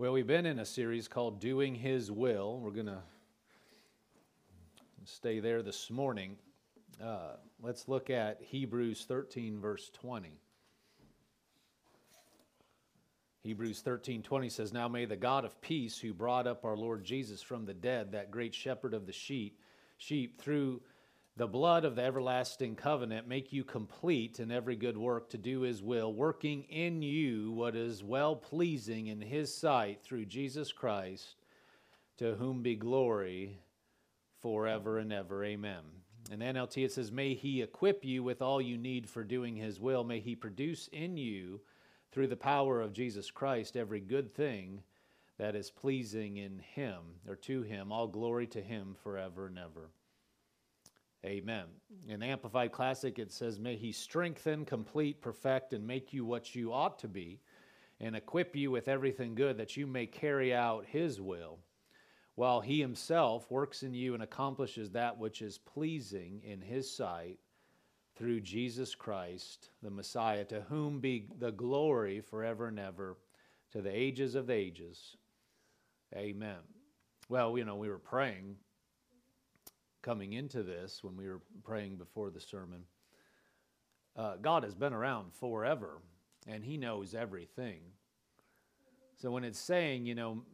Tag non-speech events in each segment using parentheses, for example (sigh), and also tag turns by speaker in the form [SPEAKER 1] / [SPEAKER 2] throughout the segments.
[SPEAKER 1] Well, we've been in a series called Doing His Will. We're going to stay there this morning. Uh, let's look at Hebrews 13, verse 20. Hebrews 13, 20 says, Now may the God of peace, who brought up our Lord Jesus from the dead, that great shepherd of the sheep, sheep through the blood of the everlasting covenant make you complete in every good work to do his will, working in you what is well pleasing in his sight through Jesus Christ, to whom be glory forever and ever. Amen. In NLT it says, May he equip you with all you need for doing his will. May he produce in you, through the power of Jesus Christ, every good thing that is pleasing in him or to him. All glory to him forever and ever. Amen. In Amplified Classic, it says, May He strengthen, complete, perfect, and make you what you ought to be, and equip you with everything good that you may carry out His will, while He Himself works in you and accomplishes that which is pleasing in His sight through Jesus Christ, the Messiah, to whom be the glory forever and ever, to the ages of ages. Amen. Well, you know, we were praying coming into this when we were praying before the sermon. Uh, God has been around forever and He knows everything. So when it's saying, you know,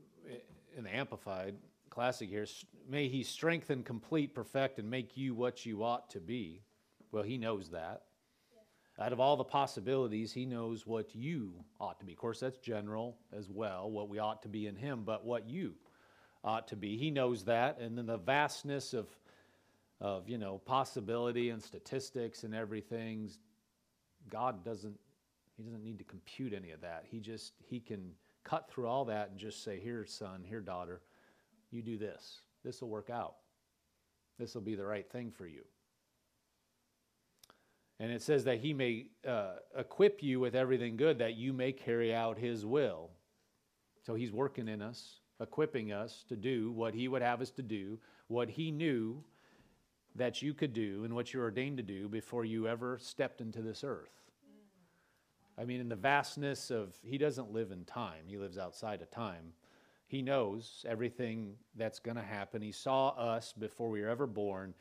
[SPEAKER 1] in the Amplified Classic here, may He strengthen, complete, perfect, and make you what you ought to be. Well, He knows that. Out of all the possibilities, He knows what you ought to be. Of course, that's general as well, what we ought to be in Him, but what you ought to be. He knows that. And then the vastness of of you know possibility and statistics and everything. God doesn't he doesn't need to compute any of that. He just he can cut through all that and just say here son here daughter you do this. This will work out. This will be the right thing for you. And it says that he may uh, equip you with everything good that you may carry out his will. So he's working in us equipping us to do what he would have us to do what he knew that you could do and what you're ordained to do before you ever stepped into this earth. I mean, in the vastness of, he doesn't live in time, he lives outside of time. He knows everything that's going to happen. He saw us before we were ever born.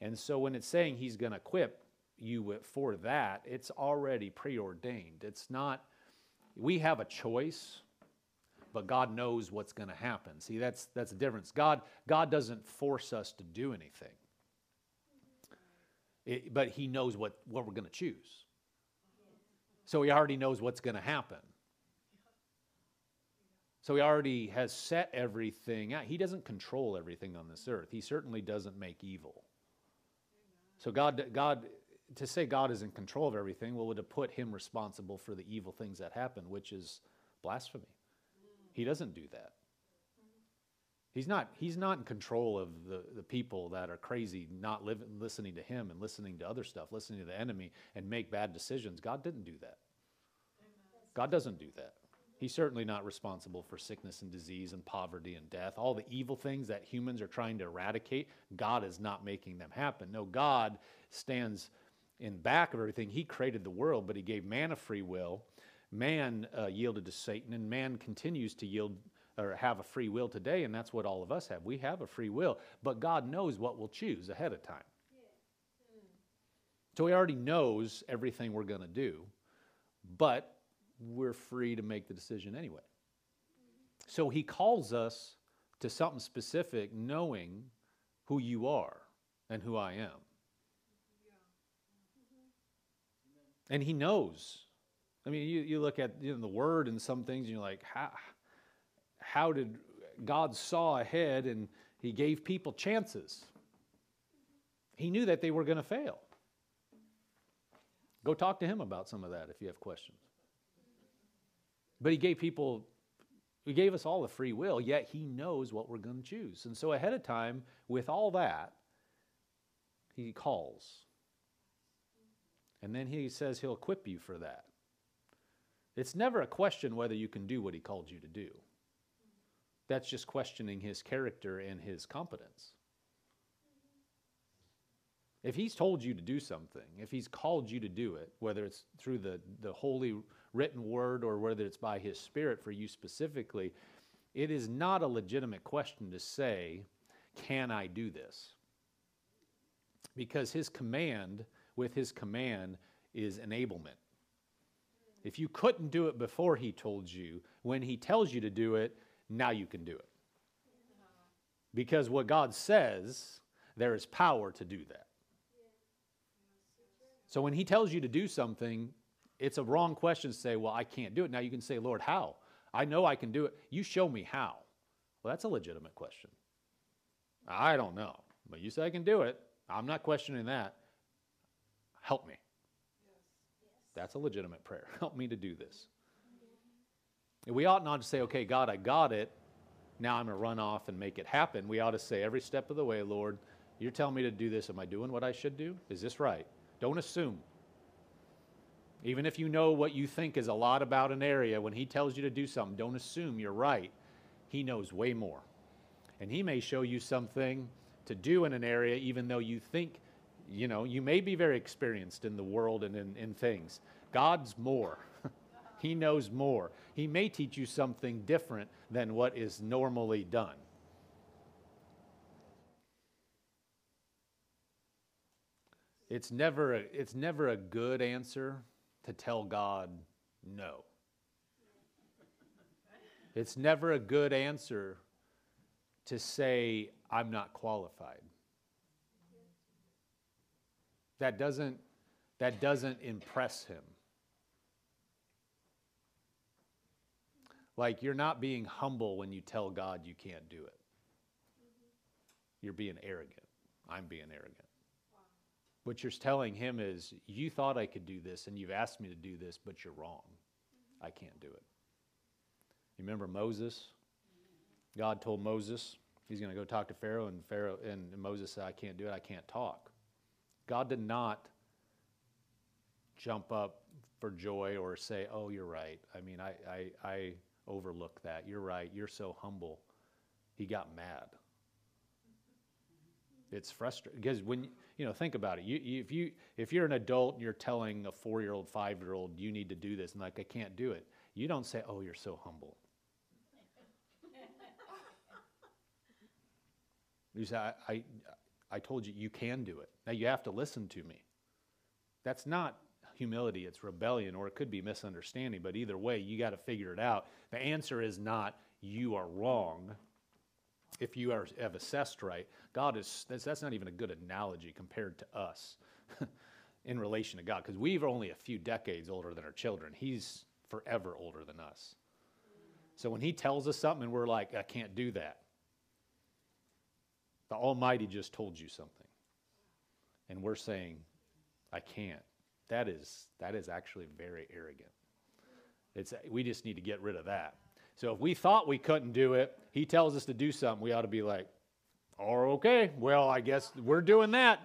[SPEAKER 1] And so when it's saying he's going to equip you for that, it's already preordained. It's not, we have a choice, but God knows what's going to happen. See, that's, that's the difference. God, God doesn't force us to do anything. It, but he knows what, what we're going to choose. So he already knows what's going to happen. So he already has set everything out. He doesn't control everything on this earth. He certainly doesn't make evil. So God, God, to say God is in control of everything, well, would have put him responsible for the evil things that happen, which is blasphemy. He doesn't do that. He's not, he's not in control of the, the people that are crazy, not living, listening to him and listening to other stuff, listening to the enemy and make bad decisions. God didn't do that. God doesn't do that. He's certainly not responsible for sickness and disease and poverty and death. All the evil things that humans are trying to eradicate, God is not making them happen. No, God stands in back of everything. He created the world, but he gave man a free will. Man uh, yielded to Satan, and man continues to yield or have a free will today, and that's what all of us have. We have a free will, but God knows what we'll choose ahead of time. So He already knows everything we're going to do, but we're free to make the decision anyway. So He calls us to something specific, knowing who you are and who I am. And He knows. I mean, you, you look at you know, the Word and some things, and you're like, how? How did God saw ahead and he gave people chances. He knew that they were going to fail. Go talk to him about some of that if you have questions. But he gave people, he gave us all the free will, yet he knows what we're going to choose. And so ahead of time, with all that, he calls. And then he says he'll equip you for that. It's never a question whether you can do what he called you to do. That's just questioning his character and his competence. If he's told you to do something, if he's called you to do it, whether it's through the, the holy written word or whether it's by His Spirit for you specifically, it is not a legitimate question to say, Can I do this? Because His command, with His command, is enablement. If you couldn't do it before He told you, when He tells you to do it, now you can do it. Because what God says, there is power to do that. So when He tells you to do something, it's a wrong question to say, Well, I can't do it. Now you can say, Lord, how? I know I can do it. You show me how. Well, that's a legitimate question. I don't know, but you say I can do it. I'm not questioning that. Help me. That's a legitimate prayer. (laughs) Help me to do this. And we ought not to say, okay, God, I got it. Now I'm going to run off and make it happen. We ought to say every step of the way, Lord, you're telling me to do this. Am I doing what I should do? Is this right? Don't assume. Even if you know what you think is a lot about an area, when He tells you to do something, don't assume you're right. He knows way more. And He may show you something to do in an area, even though you think, you know, you may be very experienced in the world and in, in things. God's more. He knows more. He may teach you something different than what is normally done. It's never a, it's never a good answer to tell God no. It's never a good answer to say, I'm not qualified. That doesn't, that doesn't impress him. Like, you're not being humble when you tell God you can't do it. Mm-hmm. You're being arrogant. I'm being arrogant. What you're telling him is, You thought I could do this, and you've asked me to do this, but you're wrong. Mm-hmm. I can't do it. You remember Moses? God told Moses he's going to go talk to Pharaoh, and Pharaoh and Moses said, "I can't do it. I can't talk." God did not jump up for joy or say, "Oh, you're right." I mean, I I, I overlook that. You're right. You're so humble. He got mad. It's frustrating because when you know think about it. You, you, if you if you're an adult and you're telling a four year old, five year old, you need to do this, and like I can't do it, you don't say, "Oh, you're so humble." (laughs) you say, I, I, "I told you you can do it." Now you have to listen to me. That's not humility; it's rebellion, or it could be misunderstanding. But either way, you got to figure it out. The answer is not "you are wrong." if you are, have assessed right, God is, that's, that's not even a good analogy compared to us (laughs) in relation to God, because we're only a few decades older than our children. He's forever older than us. So when He tells us something and we're like, I can't do that, the Almighty just told you something. And we're saying, I can't. That is, that is actually very arrogant. It's, we just need to get rid of that. So if we thought we couldn't do it, he tells us to do something, we ought to be like, oh, okay, well, I guess we're doing that.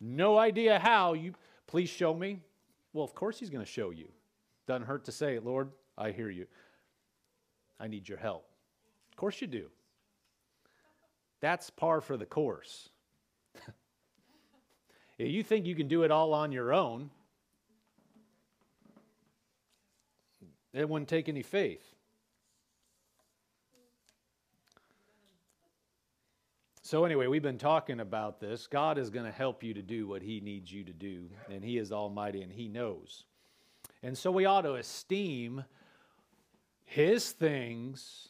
[SPEAKER 1] No idea how. You please show me. Well, of course he's going to show you. Doesn't hurt to say, Lord, I hear you. I need your help. Of course you do. That's par for the course. (laughs) you think you can do it all on your own, it wouldn't take any faith. So, anyway, we've been talking about this. God is going to help you to do what He needs you to do, and He is Almighty and He knows. And so, we ought to esteem His things,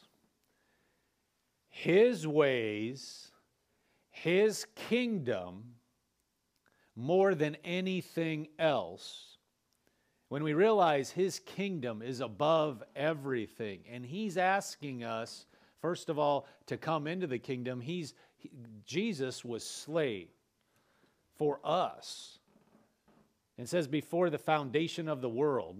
[SPEAKER 1] His ways, His kingdom more than anything else. When we realize His kingdom is above everything, and He's asking us, first of all, to come into the kingdom, He's Jesus was slain for us. And says, before the foundation of the world,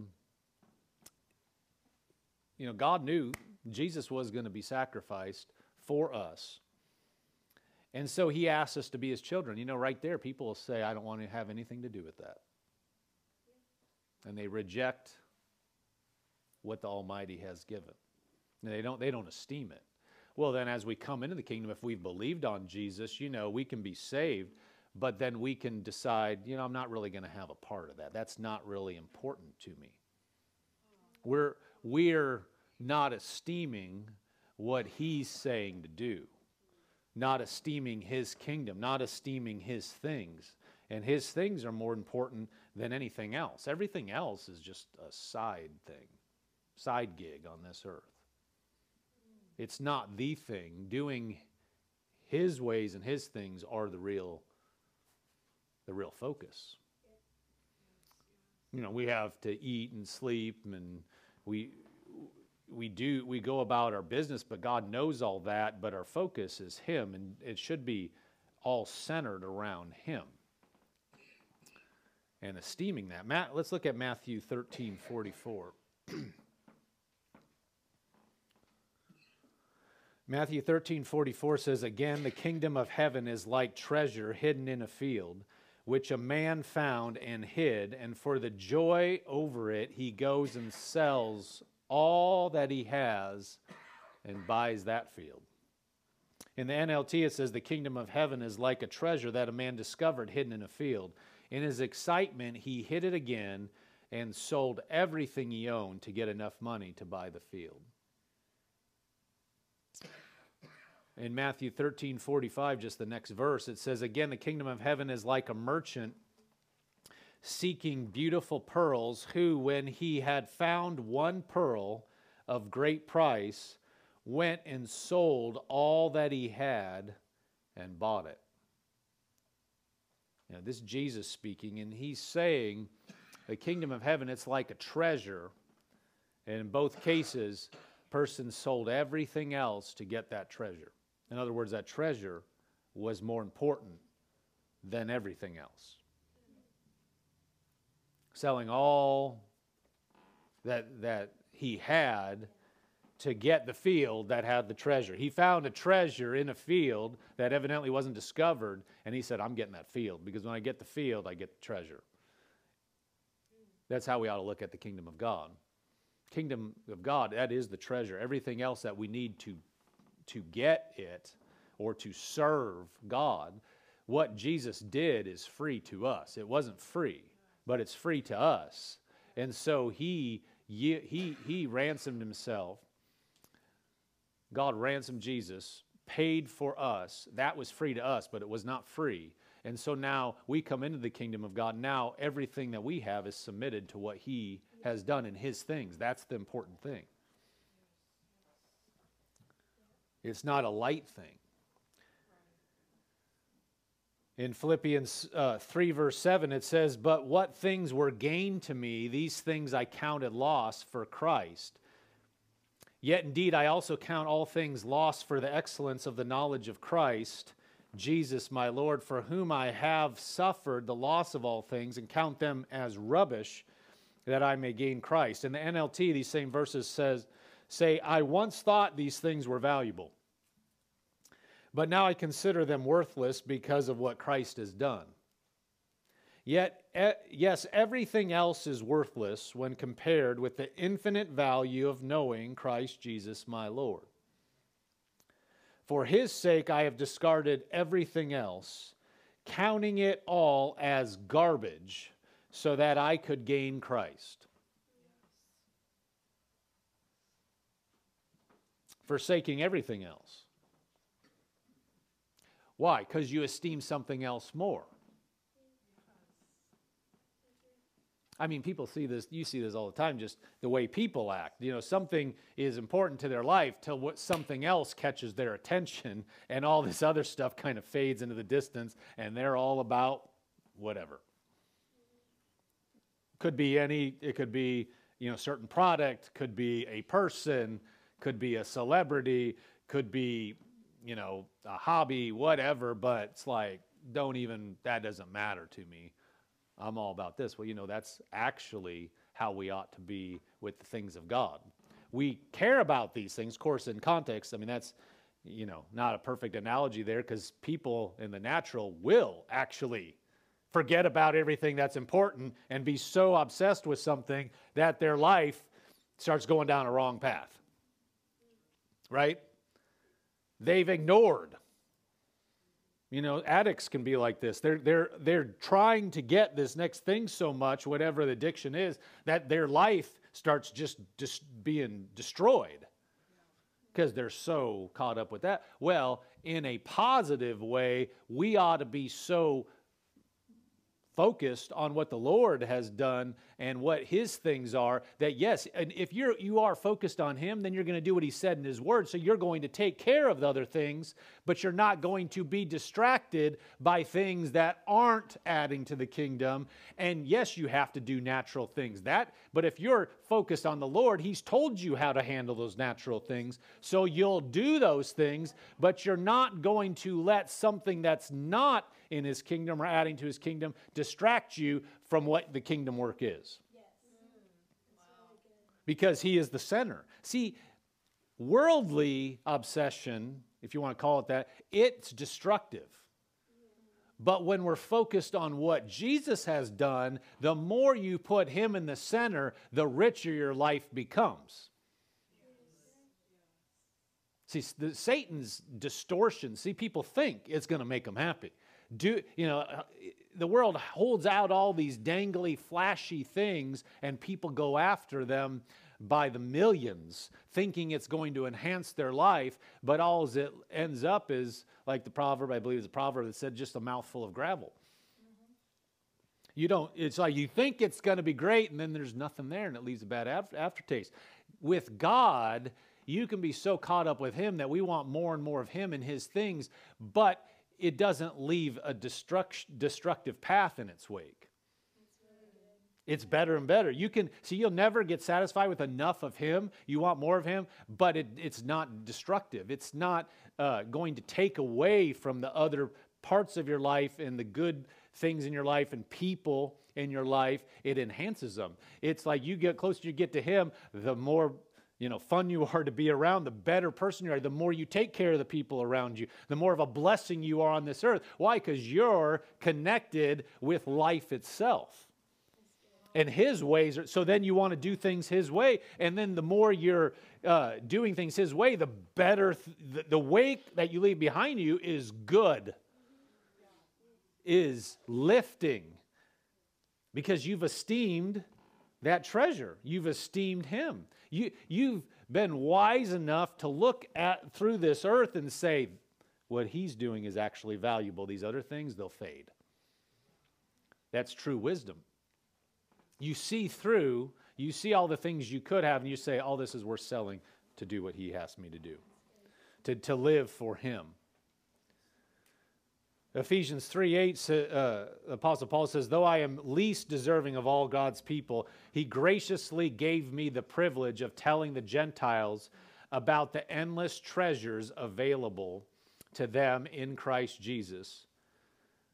[SPEAKER 1] you know, God knew Jesus was going to be sacrificed for us. And so he asks us to be his children. You know, right there, people will say, I don't want to have anything to do with that. And they reject what the Almighty has given. And they don't, they don't esteem it. Well, then, as we come into the kingdom, if we've believed on Jesus, you know, we can be saved, but then we can decide, you know, I'm not really going to have a part of that. That's not really important to me. We're, we're not esteeming what he's saying to do, not esteeming his kingdom, not esteeming his things. And his things are more important than anything else. Everything else is just a side thing, side gig on this earth. It's not the thing. Doing his ways and his things are the real the real focus. You know, we have to eat and sleep and we we do we go about our business, but God knows all that, but our focus is him and it should be all centered around him. And esteeming that. Matt, let's look at Matthew 13, 44. (clears throat) Matthew 13, 44 says, Again, the kingdom of heaven is like treasure hidden in a field, which a man found and hid, and for the joy over it, he goes and sells all that he has and buys that field. In the NLT, it says, The kingdom of heaven is like a treasure that a man discovered hidden in a field. In his excitement, he hit it again and sold everything he owned to get enough money to buy the field. in Matthew 13 45, just the next verse, it says, Again, the kingdom of heaven is like a merchant seeking beautiful pearls, who, when he had found one pearl of great price, went and sold all that he had and bought it. Now, this Jesus speaking, and he's saying, The kingdom of heaven, it's like a treasure. And in both cases, person sold everything else to get that treasure. In other words, that treasure was more important than everything else. Selling all that, that he had to get the field that had the treasure. He found a treasure in a field that evidently wasn't discovered, and he said, I'm getting that field because when I get the field, I get the treasure. That's how we ought to look at the kingdom of God. Kingdom of God, that is the treasure. Everything else that we need to to get it or to serve God, what Jesus did is free to us. It wasn't free, but it's free to us. And so he he he ransomed himself. God ransomed Jesus, paid for us. That was free to us, but it was not free. And so now we come into the kingdom of God. Now everything that we have is submitted to what he has done in his things. That's the important thing. It's not a light thing. In Philippians uh, 3, verse 7, it says, But what things were gained to me, these things I counted loss for Christ. Yet indeed, I also count all things lost for the excellence of the knowledge of Christ, Jesus my Lord, for whom I have suffered the loss of all things, and count them as rubbish, that I may gain Christ. In the NLT, these same verses says, say, I once thought these things were valuable, but now I consider them worthless because of what Christ has done. Yet, yes, everything else is worthless when compared with the infinite value of knowing Christ Jesus my Lord. For his sake, I have discarded everything else, counting it all as garbage, so that I could gain Christ forsaking everything else. Why? Because you esteem something else more. I mean, people see this, you see this all the time, just the way people act. You know, something is important to their life till what something else catches their attention, (laughs) and all this other stuff kind of fades into the distance, and they're all about whatever. Could be any, it could be, you know, certain product, could be a person, could be a celebrity, could be, you know, a hobby, whatever, but it's like, don't even, that doesn't matter to me. I'm all about this. Well, you know, that's actually how we ought to be with the things of God. We care about these things, of course, in context. I mean, that's, you know, not a perfect analogy there because people in the natural will actually forget about everything that's important and be so obsessed with something that their life starts going down a wrong path right? They've ignored. You know, addicts can be like this. They're, they're, they're trying to get this next thing so much, whatever the addiction is, that their life starts just, just being destroyed because they're so caught up with that. Well, in a positive way, we ought to be so focused on what the Lord has done and what his things are that yes and if you're you are focused on him then you're going to do what he said in his word. So you're going to take care of the other things but you're not going to be distracted by things that aren't adding to the kingdom. And yes you have to do natural things. That but if you're focused on the Lord he's told you how to handle those natural things. So you'll do those things but you're not going to let something that's not in his kingdom or adding to his kingdom distract you from what the kingdom work is. Because he is the center. See, worldly obsession, if you want to call it that, it's destructive. But when we're focused on what Jesus has done, the more you put him in the center, the richer your life becomes. See, the, Satan's distortion, see, people think it's going to make them happy do you know uh, the world holds out all these dangly flashy things and people go after them by the millions thinking it's going to enhance their life but all it ends up is like the proverb i believe is a proverb that said just a mouthful of gravel. You don't it's like you think it's going to be great and then there's nothing there and it leaves a bad aftertaste. With god you can be so caught up with him that we want more and more of him and his things but it doesn't leave a destruct, destructive path in its wake. It's better and better. You can see you'll never get satisfied with enough of him. You want more of him, but it, it's not destructive. It's not uh, going to take away from the other parts of your life and the good things in your life and people in your life. It enhances them. It's like you get closer you get to him, the more you know, fun you are to be around, the better person you are, the more you take care of the people around you, the more of a blessing you are on this earth. Why? Because you're connected with life itself. And his ways, are, so then you want to do things his way. And then the more you're uh, doing things his way, the better, th- the, the wake that you leave behind you is good, is lifting, because you've esteemed that treasure. You've esteemed him. You, you've been wise enough to look at through this earth and say, what he's doing is actually valuable. These other things, they'll fade. That's true wisdom. You see through, you see all the things you could have, and you say, all this is worth selling to do what he asked me to do, to, to live for him. Ephesians 3 8, uh, Apostle Paul says, Though I am least deserving of all God's people, he graciously gave me the privilege of telling the Gentiles about the endless treasures available to them in Christ Jesus.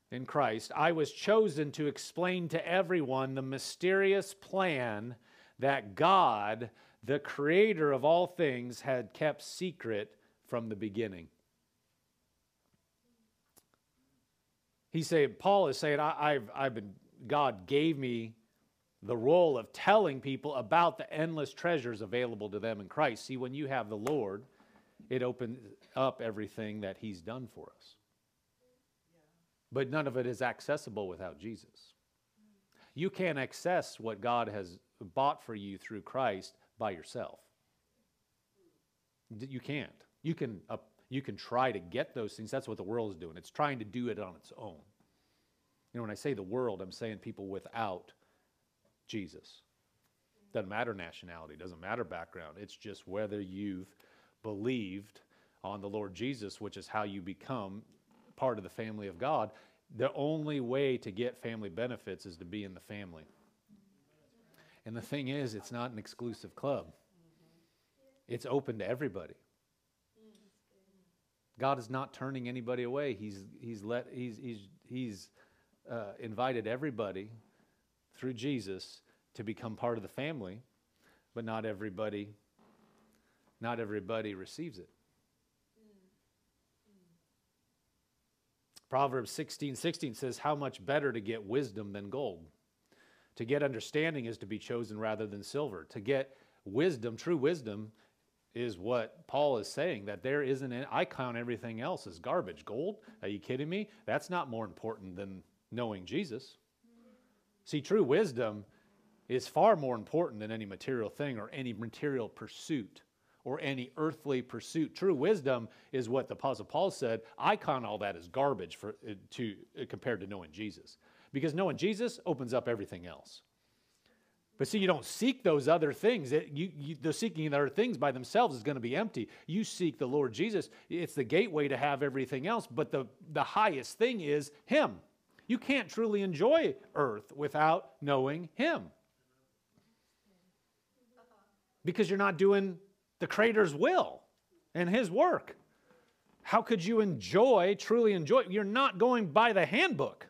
[SPEAKER 1] In Christ, I was chosen to explain to everyone the mysterious plan that God, the creator of all things, had kept secret from the beginning. He's saying, Paul is saying, I, have I've been, God gave me the role of telling people about the endless treasures available to them in Christ. See, when you have the Lord, it opens up everything that He's done for us. But none of it is accessible without Jesus. You can't access what God has bought for you through Christ by yourself. You can't. You can you can try to get those things. That's what the world is doing. It's trying to do it on its own. You know, when I say the world, I'm saying people without Jesus. Doesn't matter nationality, doesn't matter background. It's just whether you've believed on the Lord Jesus, which is how you become part of the family of God. The only way to get family benefits is to be in the family. And the thing is, it's not an exclusive club. It's open to everybody. God is not turning anybody away. He's, he's, let, he's, he's, he's uh, invited everybody through Jesus to become part of the family, but not everybody, not everybody receives it. Proverbs 16 16 says, How much better to get wisdom than gold? To get understanding is to be chosen rather than silver. To get wisdom, true wisdom, is what Paul is saying that there isn't, an, I count everything else as garbage. Gold? Are you kidding me? That's not more important than knowing Jesus. See, true wisdom is far more important than any material thing or any material pursuit or any earthly pursuit. True wisdom is what the Apostle Paul said. I count all that as garbage for, uh, to, uh, compared to knowing Jesus. Because knowing Jesus opens up everything else. But see, you don't seek those other things. It, you, you, the seeking other things by themselves is going to be empty. You seek the Lord Jesus. It's the gateway to have everything else. But the, the highest thing is Him. You can't truly enjoy earth without knowing Him. Because you're not doing the Creator's will and His work. How could you enjoy, truly enjoy? You're not going by the handbook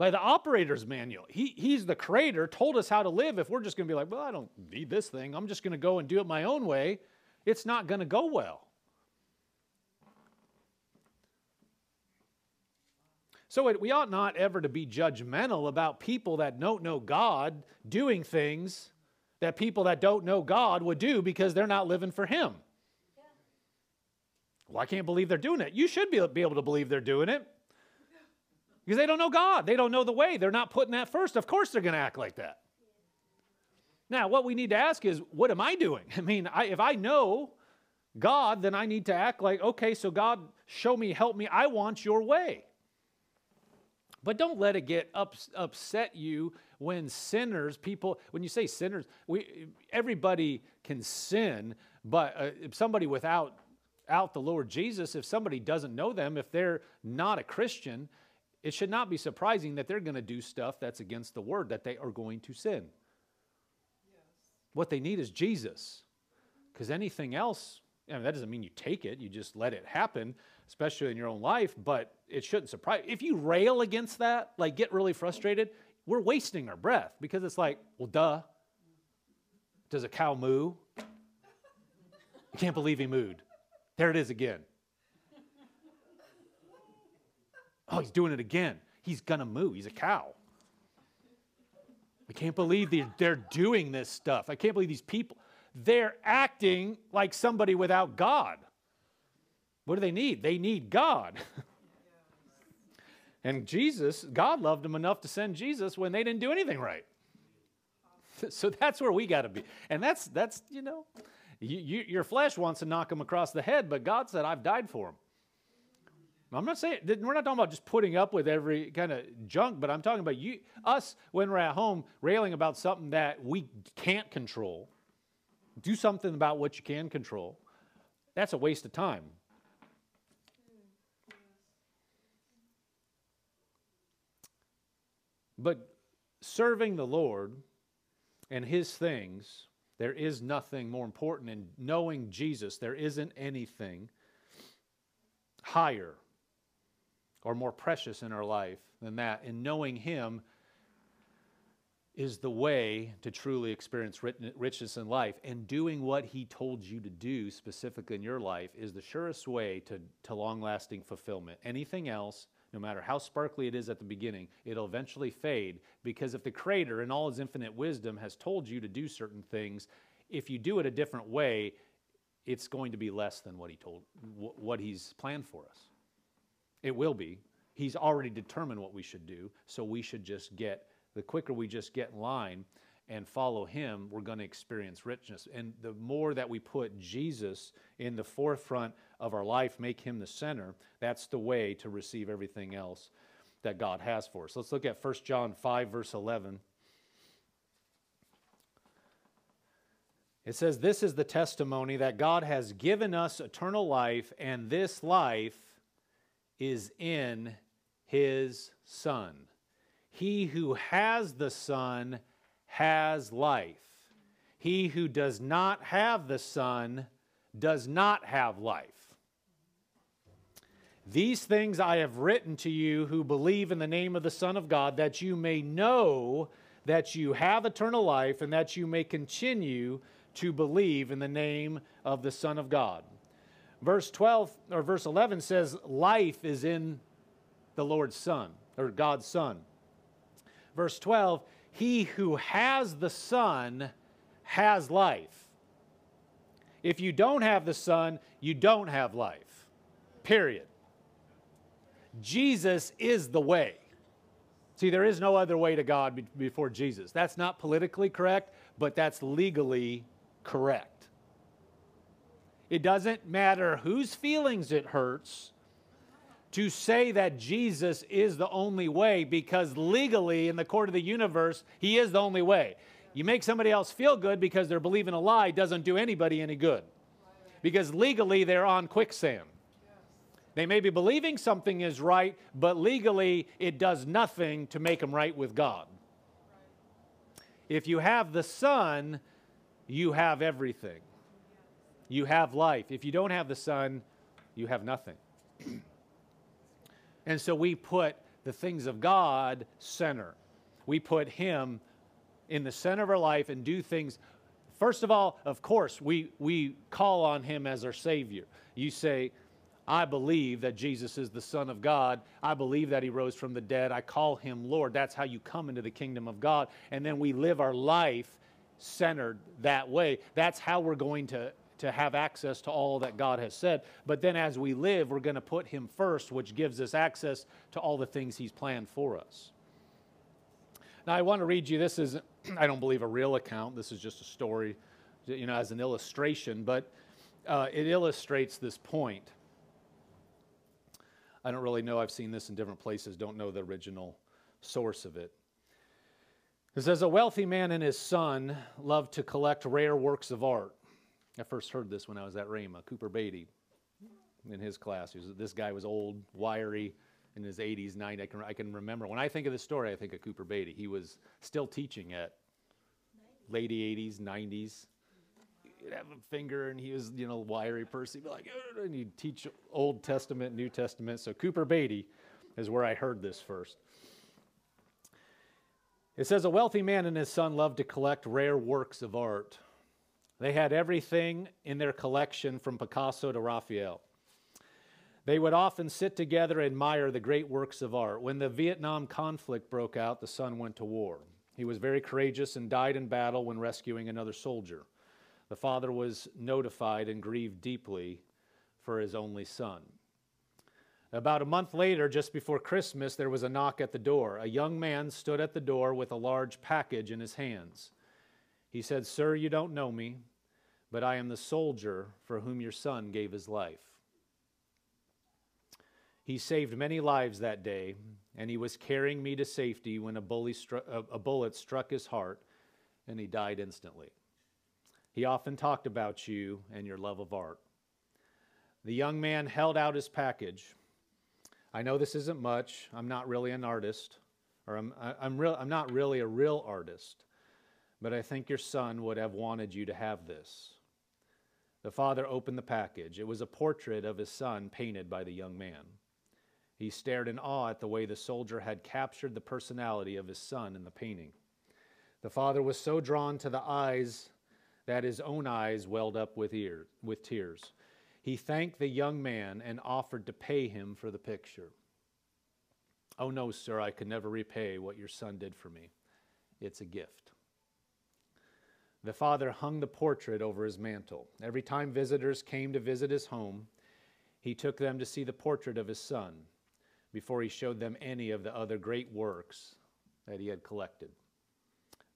[SPEAKER 1] by the operator's manual. He, he's the creator, told us how to live. If we're just going to be like, well, I don't need this thing, I'm just going to go and do it my own way, it's not going to go well. So it, we ought not ever to be judgmental about people that don't know God doing things that people that don't know God would do because they're not living for Him. Well, I can't believe they're doing it. You should be, be able to believe they're doing it because they don't know God. They don't know the way. They're not putting that first. Of course, they're going to act like that. Now, what we need to ask is, what am I doing? (laughs) I mean, I, if I know God, then I need to act like, okay, so God, show me, help me. I want your way. But don't let it get ups, upset you when sinners, people, when you say sinners, we, everybody can sin, but uh, somebody without out the Lord Jesus, if somebody doesn't know them, if they're not a Christian, it should not be surprising that they're going to do stuff that's against the word, that they are going to sin. Yes. What they need is Jesus. Because anything else, I mean, that doesn't mean you take it, you just let it happen, especially in your own life, but it shouldn't surprise. If you rail against that, like get really frustrated, we're wasting our breath because it's like, well, duh. Does a cow moo? I can't believe he mooed. There it is again. Oh, he's doing it again. He's going to move. He's a cow. I can't believe they're, doing this stuff. I can't believe these people. They're acting like somebody without God. What do they need? They need God. (laughs) and Jesus, God loved them enough to send Jesus when they didn't do anything right. (laughs) so that's where we got to be. And that's, that's you know, you, you, your flesh wants to knock them across the head, but God said, I've died for them. I'm not saying we're not talking about just putting up with every kind of junk, but I'm talking about you, us when we're at home railing about something that we can't control. Do something about what you can control. That's a waste of time. But serving the Lord and His things, there is nothing more important. In knowing Jesus, there isn't anything higher or more precious in our life than that. And knowing Him is the way to truly experience richness in life. And doing what He told you to do specifically in your life is the surest way to, to long lasting fulfillment. Anything else, no matter how sparkly it is at the beginning, it'll eventually fade because if the Creator, in all His infinite wisdom, has told you to do certain things, if you do it a different way, it's going to be less than what He told, what He's planned for us. It will be. He's already determined what we should do, so we should just get, the quicker we just get in line and follow Him, we're going to experience richness. And the more that we put Jesus in the forefront of our life, make Him the center, that's the way to receive everything else that God has for us. Let's look at 1 John 5, verse 11. It says, This is the testimony that God has given us eternal life, and this life is in his Son. He who has the Son has life. He who does not have the Son does not have life. These things I have written to you who believe in the name of the Son of God, that you may know that you have eternal life and that you may continue to believe in the name of the Son of God. Verse 12 or verse 11 says, Life is in the Lord's Son, or God's Son. Verse 12, He who has the Son has life. If you don't have the Son, you don't have life. Period. Jesus is the way. See, there is no other way to God before Jesus. That's not politically correct, but that's legally correct. It doesn't matter whose feelings it hurts to say that Jesus is the only way because legally, in the court of the universe, he is the only way. You make somebody else feel good because they're believing a lie doesn't do anybody any good. Because legally, they're on quicksand. They may be believing something is right, but legally it does nothing to make them right with God. If you have the Son, you have everything. You have life. If you don't have the Son, you have nothing. and so we put the things of God center. We put Him in the center of our life and do things. First of all, of course, we, we call on Him as our Savior. You say, I believe that Jesus is the Son of God. I believe that He rose from the dead. I call Him Lord. That's how you come into the kingdom of God. And then we live our life centered that way. That's how we're going to, to have access to all that God has said. But then as we live, we're going to put Him first, which gives us access to all the things He's planned for us. Now, I want to read you this is, (clears throat) I don't believe, a real account. This is just a story, you know, as an illustration, but uh, it illustrates this point. I don't really know. I've seen this in different places, don't know the original source of it. It says, A wealthy man and his son loved to collect rare works of art. I first heard this when I was at Rhema, Cooper Beatty in his class. Was, this guy was old, wiry, in his 80s, 90s. I can, I can remember. When I think of this story, I think of Cooper Beatty. He was still teaching at late 80s, 90s he'd have a finger and he was, you know, wiry person. He'd be like, and he'd teach Old Testament, New Testament. So Cooper Beatty is where I heard this first. It says, A wealthy man and his son loved to collect rare works of art. They had everything in their collection from Picasso to Raphael. They would often sit together and admire the great works of art. When the Vietnam conflict broke out, the son went to war. He was very courageous and died in battle when rescuing another soldier. The father was notified and grieved deeply for his only son. About a month later, just before Christmas, there was a knock at the door. A young man stood at the door with a large package in his hands. He said, Sir, you don't know me, but I am the soldier for whom your son gave his life. He saved many lives that day, and he was carrying me to safety when a, stru- a bullet struck his heart, and he died instantly. He often talked about you and your love of art. The young man held out his package. I know this isn't much. I'm not really an artist, or I'm, I'm, I'm not really a real artist, but I think your son would have wanted you to have this. The father opened the package. It was a portrait of his son painted by the young man. He stared in awe at the way the soldier had captured the personality of his son in the painting. The father was so drawn to the eyes that his own eyes welled up with, ear, with tears. He thanked the young man and offered to pay him for the picture. Oh, no, sir, I could never repay what your son did for me. It's a gift. The father hung the portrait over his mantel. Every time visitors came to visit his home, he took them to see the portrait of his son before he showed them any of the other great works that he had collected.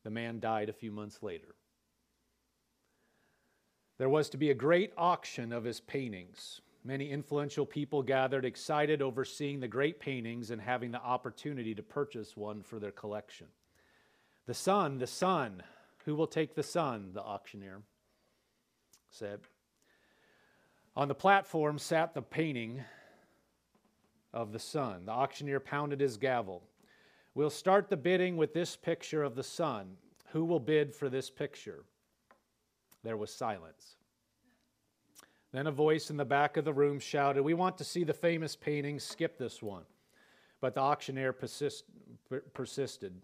[SPEAKER 1] The man died a few months later. There was to be a great auction of his paintings. Many influential people gathered, excited over seeing the great paintings and having the opportunity to purchase one for their collection. The son, the son, who will take the son? The auctioneer said. On the platform sat the painting of the son. The auctioneer pounded his gavel. We'll start the bidding with this picture of the son. Who will bid for this picture? There was silence. Then a voice in the back of the room shouted, We want to see the famous painting, skip this one. But the auctioneer persist, persisted.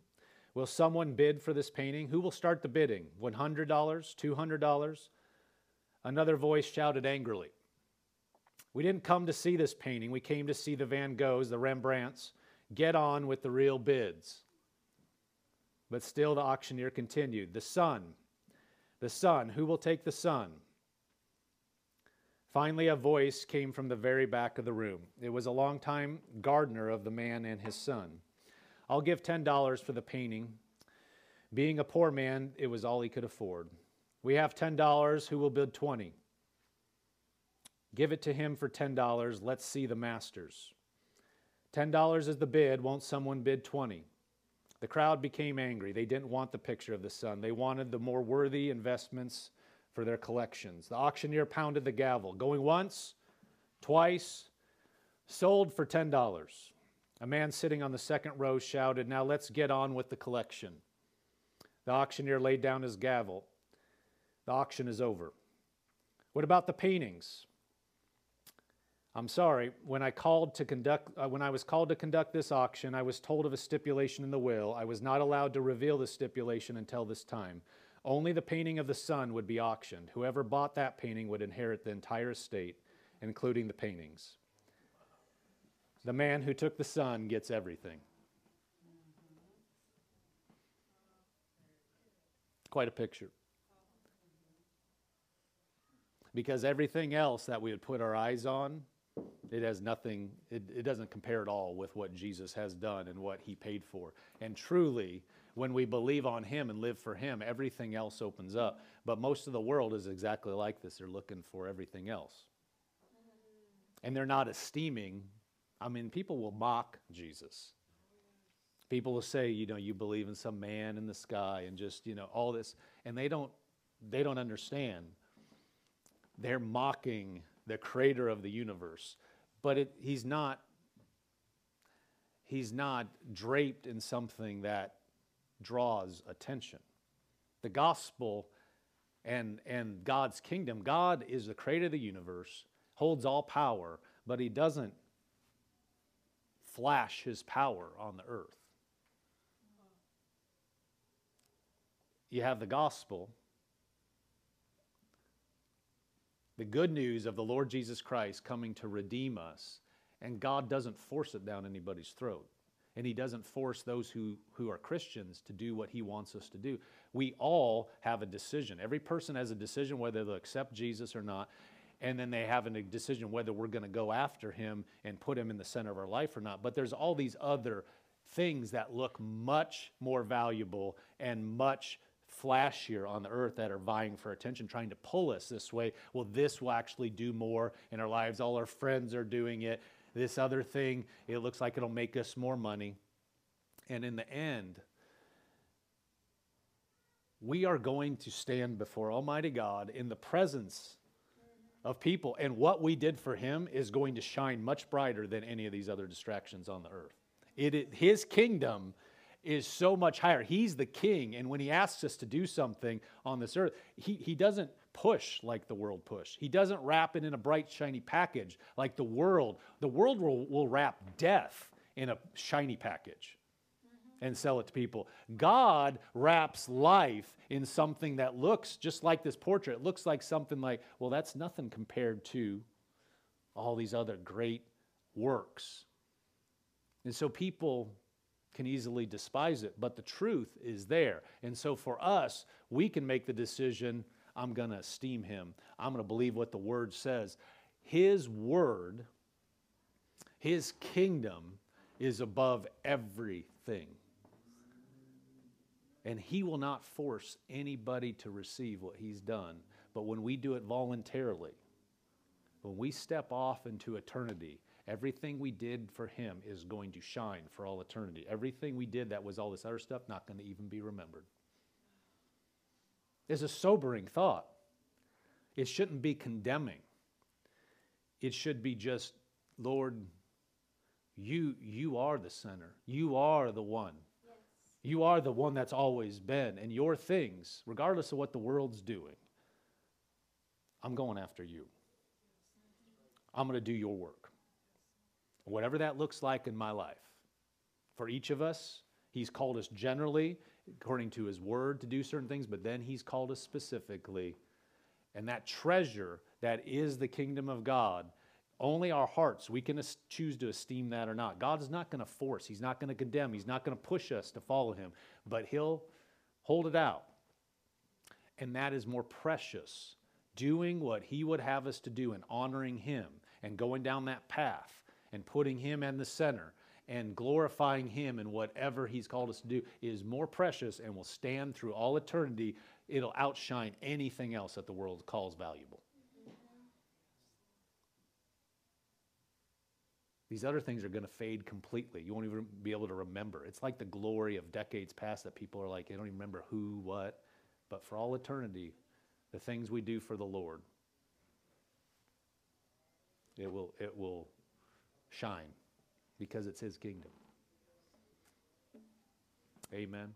[SPEAKER 1] Will someone bid for this painting? Who will start the bidding? $100? $200? Another voice shouted angrily. We didn't come to see this painting. We came to see the Van Goghs, the Rembrandts. Get on with the real bids. But still the auctioneer continued. The son, the son, who will take the son? Finally, a voice came from the very back of the room. It was a long-time gardener of the man and his son. I'll give $10 for the painting. Being a poor man, it was all he could afford. We have $10. Who will bid 20? Give it to him for $10. Let's see the masters. $10 is the bid. Won't someone bid 20? The crowd became angry. They didn't want the picture of the son. They wanted the more worthy investments for their collections. The auctioneer pounded the gavel. Going once, twice, sold for $10. A man sitting on the second row shouted, Now let's get on with the collection. The auctioneer laid down his gavel. The auction is over. What about the paintings? I'm sorry, when I called to conduct uh, when I was called to conduct this auction, I was told of a stipulation in the will. I was not allowed to reveal the stipulation until this time. Only the painting of the son would be auctioned. Whoever bought that painting would inherit the entire estate, including the paintings. The man who took the son gets everything. Quite a picture. Because everything else that we would put our eyes on it has nothing, it, it doesn't compare at all with what Jesus has done and what he paid for. And truly, when we believe on him and live for him, everything else opens up. But most of the world is exactly like this. They're looking for everything else. And they're not esteeming, I mean, people will mock Jesus. People will say, you know, you believe in some man in the sky and just, you know, all this. And they don't they don't understand. They're mocking the creator of the universe. But it, he's not he's not draped in something that draws attention. The gospel and, and God's kingdom, God is the creator of the universe, holds all power, but he doesn't flash his power on the earth. You have the gospel, the good news of the Lord Jesus Christ coming to redeem us. And God doesn't force it down anybody's throat. And He doesn't force those who, who are Christians to do what He wants us to do. We all have a decision. Every person has a decision whether they'll accept Jesus or not. And then they have a decision whether we're going to go after Him and put Him in the center of our life or not. But there's all these other things that look much more valuable and much flashier on the earth that are vying for attention, trying to pull us this way. Well, this will actually do more in our lives. All our friends are doing it. This other thing, it looks like it'll make us more money. And in the end, we are going to stand before Almighty God in the presence of people, and what we did for Him is going to shine much brighter than any of these other distractions on the earth. It, his kingdom is so much higher. He's the king. And when he asks us to do something on this earth, he, he doesn't push like the world push. He doesn't wrap it in a bright, shiny package like the world. The world will, will wrap death in a shiny package and sell it to people. God wraps life in something that looks just like this portrait. It looks like something like, well, that's nothing compared to all these other great works. And so people can easily despise it, but the truth is there. And so for us, we can make the decision I'm going to esteem him, I'm going to believe what the word says. His word, his kingdom is above everything. And he will not force anybody to receive what he's done. But when we do it voluntarily, when we step off into eternity, Everything we did for him is going to shine for all eternity. Everything we did that was all this other stuff, not going to even be remembered. It's a sobering thought. It shouldn't be condemning. It should be just, Lord, you, you are the sinner. You are the one. You are the one that's always been. And your things, regardless of what the world's doing, I'm going after you. I'm going to do your work whatever that looks like in my life. For each of us, He's called us generally, according to His word, to do certain things, but then He's called us specifically. And that treasure that is the kingdom of God, only our hearts, we can choose to esteem that or not. God is not going to force, He's not going to condemn, He's not going to push us to follow Him, but He'll hold it out. And that is more precious. Doing what He would have us to do and honoring Him and going down that path and putting Him in the center and glorifying Him in whatever He's called us to do is more precious and will stand through all eternity. It'll outshine anything else that the world calls valuable. These other things are going to fade completely. You won't even be able to remember. It's like the glory of decades past that people are like, they don't even remember who, what. But for all eternity, the things we do for the Lord, it will, it will shine because it's His kingdom. Amen.